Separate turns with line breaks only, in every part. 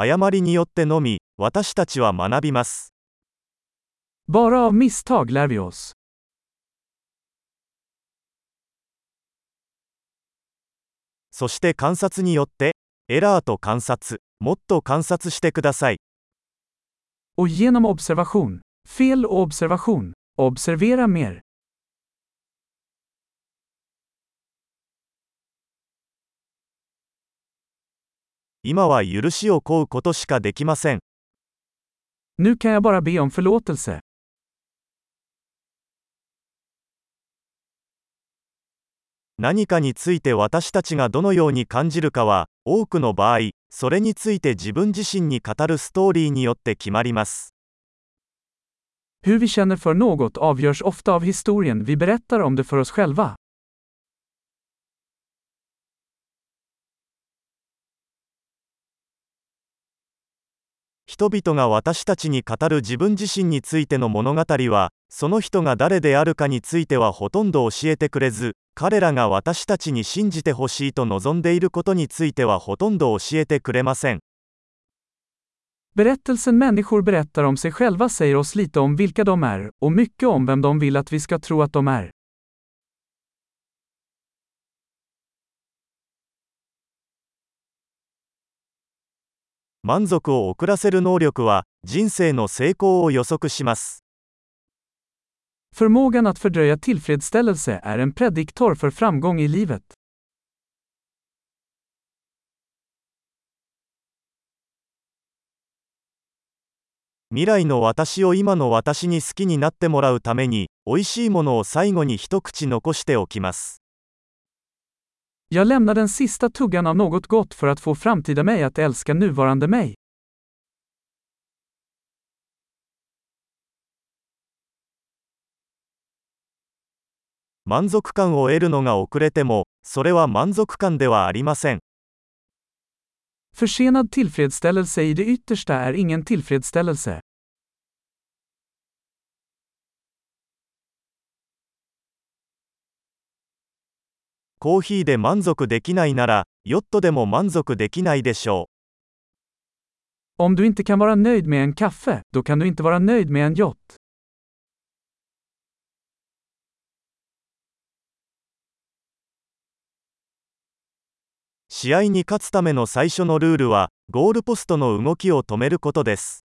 誤りによってのみ、私たちは学びます。
Bara av misstag lär vi oss.
そして観察によって、エラーと観察、もっと観察してください。
Och genom observation. Fel och observation. Observera mer.
今は許しを請うことしかできません。
Nu kan jag bara be om förlåtelse.
何かについて私たちがどのように感じるかは、多くの場合、それについて自分自身に語るストーリーによって決まります。
Hur vi känner för något avgörs ofta av historien vi berättar om det för oss själva.
人々が私たちに語る自分自身についての物語は、その人が誰であるかについてはほとんど教えてくれず、彼らが私たちに信じてほしいと望んでいることについてはほとんど教えてくれません。
Berättelsen människor berättar om sig själva säger oss lite om vilka de är, och mycket om vem de vill att vi ska tro att de är.
満足を遅らせる能力は、人生の成功を予測します。
Förmågan att fördröja tillfredsställelse är en prediktor för framgång i livet.
未来の私を今の私に好きになってもらうために、美味しいものを最後に一口残しておきます。
Jag lämnar den sista tuggan av något gott för att få framtida mig att älska nuvarande mig.
満足感を得るのが遅れても、それは満足感ではありません。
Försenad tillfredsställelse i det yttersta är ingen tillfredsställelse.
コーヒーで満足できないならヨットでも満足できないでしょう試合に勝つための最初のルールはゴールポストの動きを止めることです。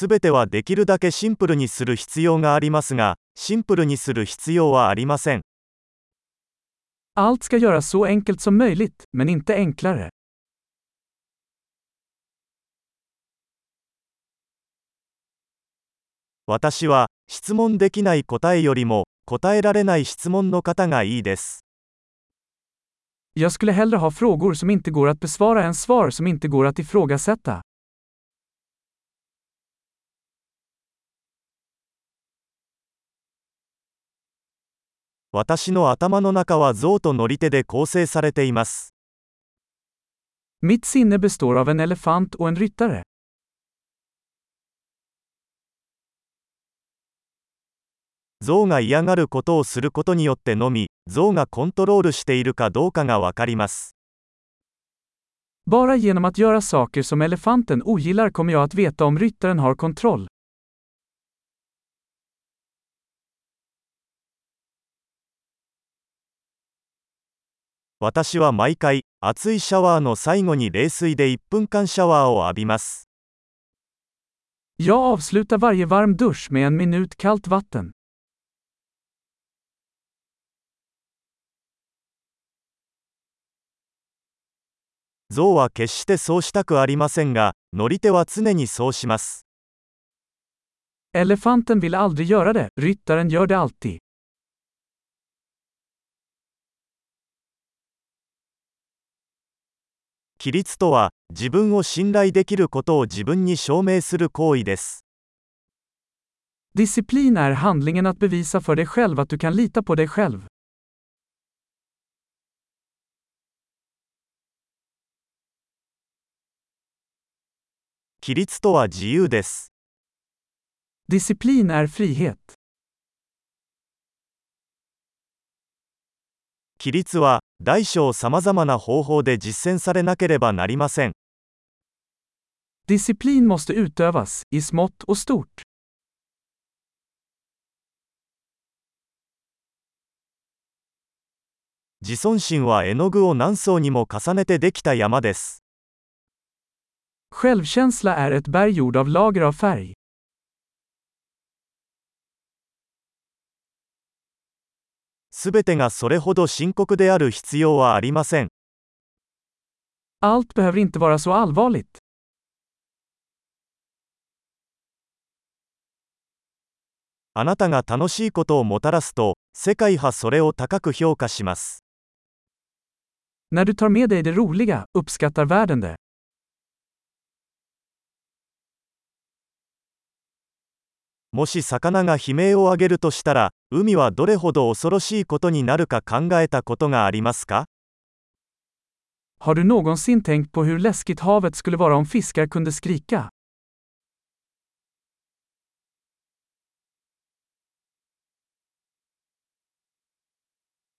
すべてはできるだけシンプルにする必要がありますが、シンプルにする必要はありません。
Allt ska göras så enkelt som möjligt, men inte enklare.
私は、質問できない答えよりも、答えられない質問の方がいいです。
Jag skulle hellre ha frågor som inte går att besvara än svar som inte går att ifrågasätta.
私の頭の中は象と乗り手で構成されています。
Mitt sinne består av en elefant och en ryttare.
象が嫌がることをすることによってのみ、象がコントロールしているかどうかがわかります。
Bara genom att göra saker som elefanten ogillar kommer jag att veta om ryttaren har kontroll.
私は毎回、熱いシャワーの最後に冷水で1分間シャワーを浴びます。
Jag avslutar varje varm dusch med en minut kallt vatten.
象は決してそうしたくありませんが、乗り手は常にそうします。
Elefanten vill aldrig göra det, ryttaren gör det alltid.
規律とは、自分を信頼できることを自分に証明する行為です。
Disciplin är handlingen att bevisa för dig själv att du kan lita på dig själv.
規律とは自由です。
Disciplin är frihet.
規律は、大小さまざまな方法で実践されなければなりません。
Disciplin måste utövas, i smått och stort.
自尊心は絵の具を何層にも重ねてできた山です。
Självkänsla är ett berg gjord av lager av färg.
すべてがそれほど深刻である必要はありません。あなたが楽しいことをもたらすと、世界はそれを高く評価します。もし魚が悲鳴を上げるとしたら、海はどれほど恐ろしいことになるか考えたことがありますか
Har du någonsin tänkt på hur läskigt havet skulle vara om fiskar kunde skrika?